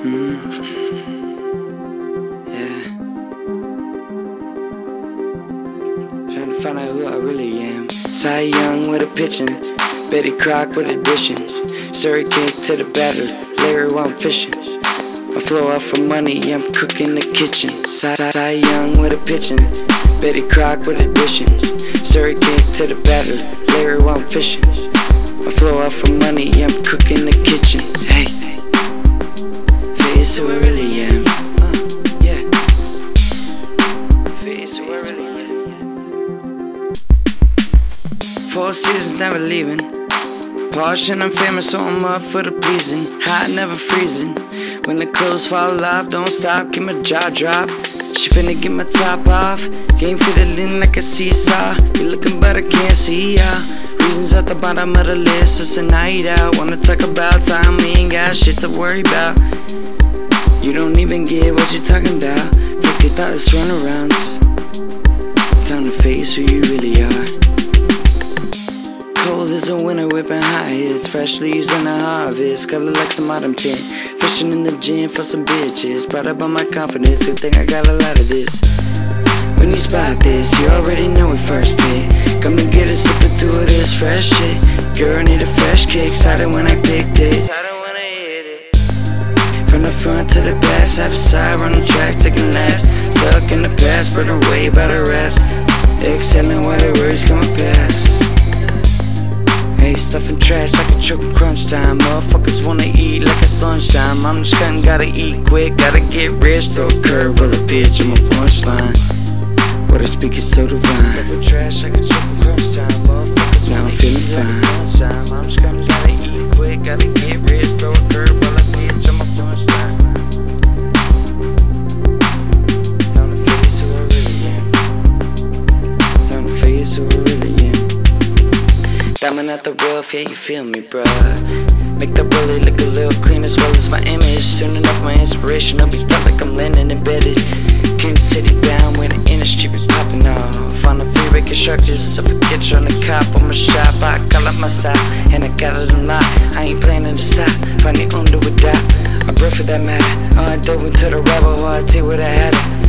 Mm. Yeah. Trying to find out who I really am. Cy Young with a pitching. Betty Crock with addition. Surrey cake to the batter. Larry while I'm fishing. I flow out for money, I'm cooking the kitchen. Cy, Cy Young with a pitching. Betty Crock with addition. Surrey cake to the batter. Larry while I'm fishing. I flow out for money, I'm cooking the kitchen. Hey, face who I really am. Uh, yeah. Who I really am. Four seasons, never leaving. Posh and I'm famous, so I'm up for the pleasing. Hot, never freezing. When the clothes fall off, don't stop, get my jaw drop. She finna get my top off. Game fiddling like a seesaw. You looking but I can't see ya. Reasons at the bottom of the list, it's a night out. Wanna talk about time, we ain't got shit to worry about. You don't even get what you're talking about. Forget about thoughtless runarounds. Time to face who you really are. Cold as a winter, whipping hot hits. Fresh leaves in the harvest, color like some autumn tint. Fishing in the gym for some bitches. Brought up on my confidence, you think I got a lot of this. When you spot this, you already know we first pick. Come and get a sip or two of this fresh shit. Girl, need a fresh kick, excited when I pick this. From the front to the back, side to side, run the track, taking laps. Stuck in the past, but away by the raps. Excelling while the words coming past. Hey, stuffing trash like a choke crunch time. Motherfuckers wanna eat like it's lunchtime. I'm just cutting, gotta eat quick, gotta get rich. Throw a curve, roll a bitch, I'm a punchline. What I speak is so divine. Stuffing trash like a choke crunch time. Motherfuckers now I'm feeling fine. Diamond at the rough, yeah, you feel me, bruh. Make the bullet look a little clean as well as my image. Soon enough, my inspiration will be felt like I'm landing embedded. King City down when the industry be popping off. On the freeway, constructors, suffocate on the cop. I'm a shop, I call up my side, and I got it unlocked. I ain't planning to stop, find the under with that. I breath for that matter. Oh, I dove into the rabbit hole, I tell you what I had it.